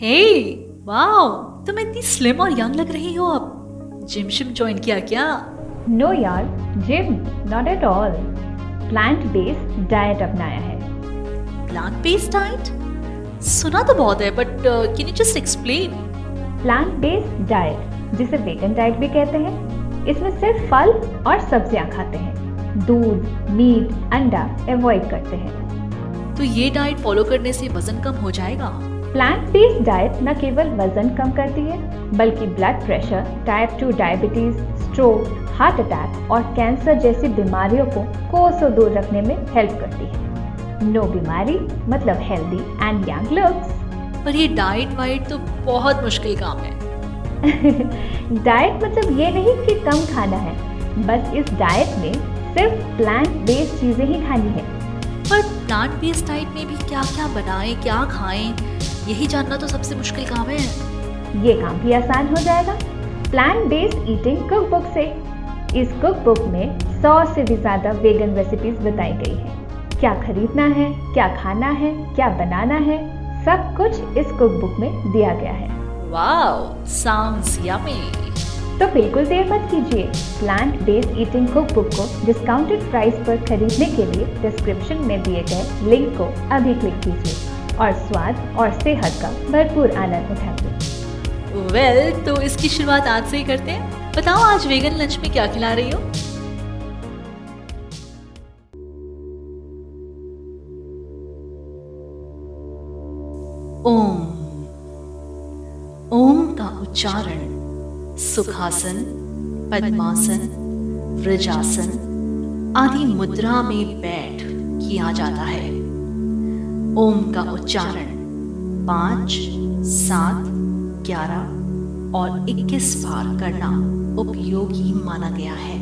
हे wow तुम इतनी slim और यंग लग रही हो अब। जिम शिम ज्वाइन किया क्या? नो यार gym not at all plant based diet अपनाया है। प्लांट बेस्ड डाइट सुना तो बहुत है but can you just explain plant based diet जिसे वेगन डाइट भी कहते हैं इसमें सिर्फ़ फल और सब्ज़ियाँ खाते हैं। दूध मीट अंडा अवॉइड करते हैं। तो ये डाइट फॉलो करने से वज़न कम हो जाएगा? प्लांट बेस्ड डाइट न केवल वज़न कम करती है बल्कि blood pressure type two diabetes stroke heart attack और कैंसर जैसी बीमारियों को कोसों दूर रखने में हेल्प करती है। नो बीमारी मतलब हेल्दी एंड यंग लुक्स पर ये डाइट वाइट तो बहुत मुश्किल काम है। डाइट मतलब ये नहीं कि कम खाना है बस इस डाइट में सिर्फ़ प्लांट बेस्ड चीज़ें ही खानी है। पर प्लांट बेस्ड डाइट में भी क्या क्या बनाएँ क्या खाएँ? यही जानना तो सबसे मुश्किल काम है। ये काम भी आसान हो जाएगा। Plant based eating cook book से। इस कुक बुक में सौ से भी ज़्यादा वेगन रेसिपीज़ बताई गई है। क्या खरीदना है क्या खाना है क्या बनाना है सब कुछ इस कुक बुक में दिया गया है। वाओ साउंड्स यमी तो बिल्कुल देर मत कीजिए। Plant based eating cook book को डिस्काउंटेड प्राइस पर खरीदने के लिए डिस्क्रिप्शन में दिए गए लिंक को अभी क्लिक कीजिए। और स्वाद और सेहत का भरपूर आनंद उठाइए वेल तो इसकी शुरुआत आज से ही करते हैं। बताओ, आज वेगन लंच में क्या खिला रही हो? ओम। ओम का उच्चारण, सुखासन, पद्मासन व्रजासन आदि मुद्रा में बैठ किया जाता है। ओम का उच्चारण पाँच, सात, ग्यारह और इक्कीस बार करना उपयोगी माना गया है।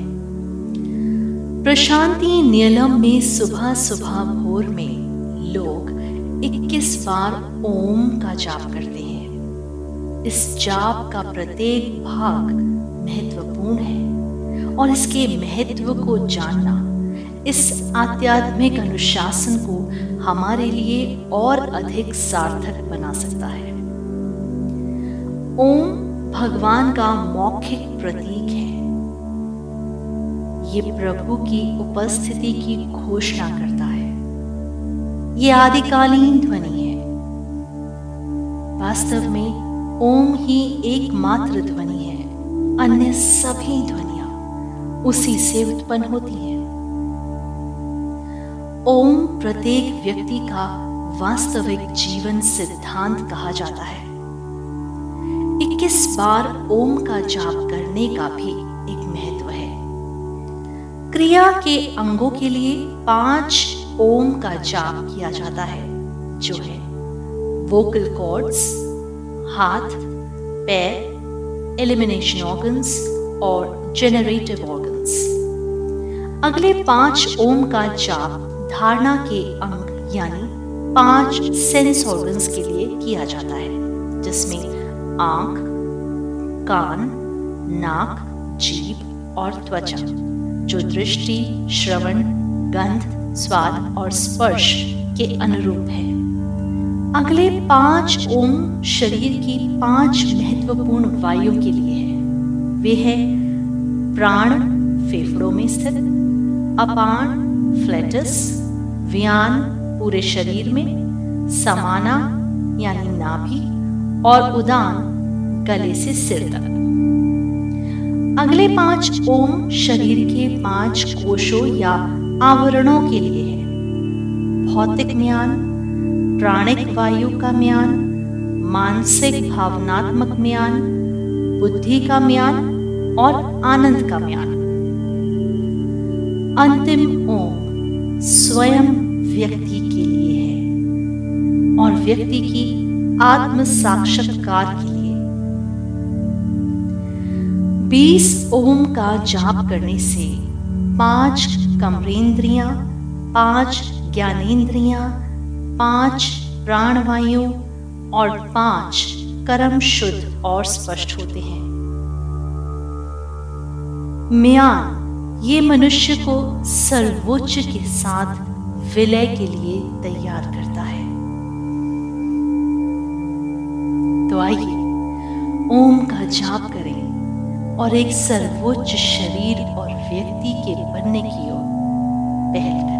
प्रशांति नियलम में सुबह सुबह भोर में लोग 21 बार ओम का जाप करते हैं। इस जाप का प्रत्येक भाग महत्वपूर्ण है और इसके महत्व को जानना, इस आध्यात्मिक अनुशासन को हमारे लिए और अधिक सार्थक बना सकता है। ओम भगवान का मौखिक प्रतीक है। ये प्रभु की उपस्थिति की घोषणा करता है। ये आदिकालीन ध्वनि है। वास्तव में ओम ही एकमात्र ध्वनि है। अन्य सभी ध्वनिया उसी से उत्पन्न होती हैं। ओम प्रत्येक व्यक्ति का वास्तविक जीवन सिद्धांत कहा जाता है। 21 बार ओम का जाप करने का भी एक महत्व है। क्रिया के अंगों के लिए पाँच ओम का जाप किया जाता है, जो है वोकल कॉर्ड्स हाथ, पैर एलिमिनेशन ऑर्गन्स और जेनरेटिव ऑर्गन्स अगले पाँच ओम का जाप धारणा के अंग, यानी पाँच सेंस ऑर्गन्स के लिए किया जाता है, जिसमें आँख, कान, नाक, जीभ और त्वचा, जो दृष्टि, श्रवण, गंध, स्वाद और स्पर्श के अनुरूप है। अगले पाँच ओम शरीर की पाँच महत्वपूर्ण वायु के लिए है। वे है प्राण फेफड़ों में स्थित, अपान फ्लेटस व्यान पूरे शरीर में, समाना यानी नाभि और उदान गले से सिर तक। अगले पाँच ओम शरीर के पाँच कोशों या आवरणों के लिए है। भौतिक ज्ञान प्राणिक वायु का म्यान, मानसिक भावनात्मक म्यान, बुद्धि का म्यान और आनंद का म्यान। अंतिम ओम। स्वयं व्यक्ति के लिए है और व्यक्ति की आत्म साक्षात्कार के लिए। बीस ओम का जाप करने से पाँच कमरेंद्रियाँ, पाँच ज्ञानेन्द्रियाँ पाँच प्राणवायु और पाँच कर्म शुद्ध और स्पष्ट होते हैं। म्यान ये मनुष्य को सर्वोच्च के साथ विलय के लिए तैयार करता है। तो आइए, ओम का जाप करें और एक सर्वोच्च शरीर और व्यक्ति के बनने की ओर पहल करें।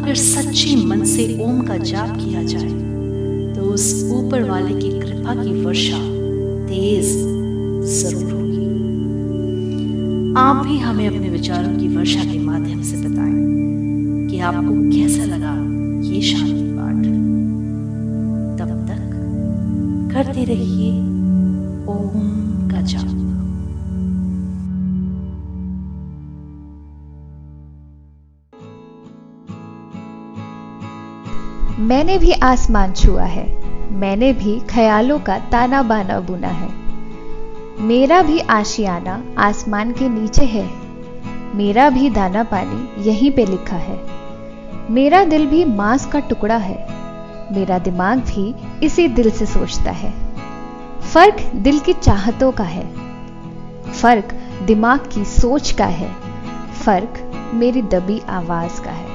अगर सच्ची मन से ओम का जाप किया जाए तो उस ऊपर वाले की कृपा की वर्षा तेज ज़रूर होगी। आप भी हमें अपने विचारों की वर्षा के माध्यम से बताएँ कि आपको कैसा लगा ये शांति पाठ। तब तक करते रहिए ओम का जाप। मैंने भी आसमान छुआ है। मैंने भी ख्यालों का ताना बाना बुना है। मेरा भी आशियाना आसमान के नीचे है। मेरा भी दाना पानी यहीं पे लिखा है। मेरा दिल भी मांस का टुकड़ा है। मेरा दिमाग भी इसी दिल से सोचता है। फ़र्क दिल की चाहतों का है। फ़र्क दिमाग की सोच का है। फ़र्क मेरी दबी आवाज़ का है।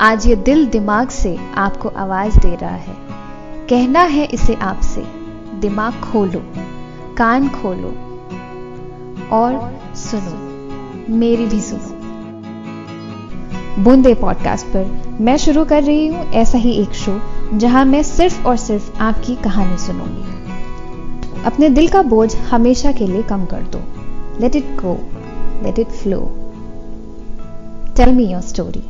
आज ये दिल दिमाग से आपको आवाज़ दे रहा है। कहना है इसे आपसे, दिमाग खोलो, कान खोलो और सुनो, मेरी भी सुनो। बूंदे पॉडकास्ट पर मैं शुरू कर रही हूँ ऐसा ही एक शो, जहाँ मैं सिर्फ़ और सिर्फ़ आपकी कहानी सुनूँगी। अपने दिल का बोझ हमेशा के लिए कम कर दो। Let it go let it flow tell me your story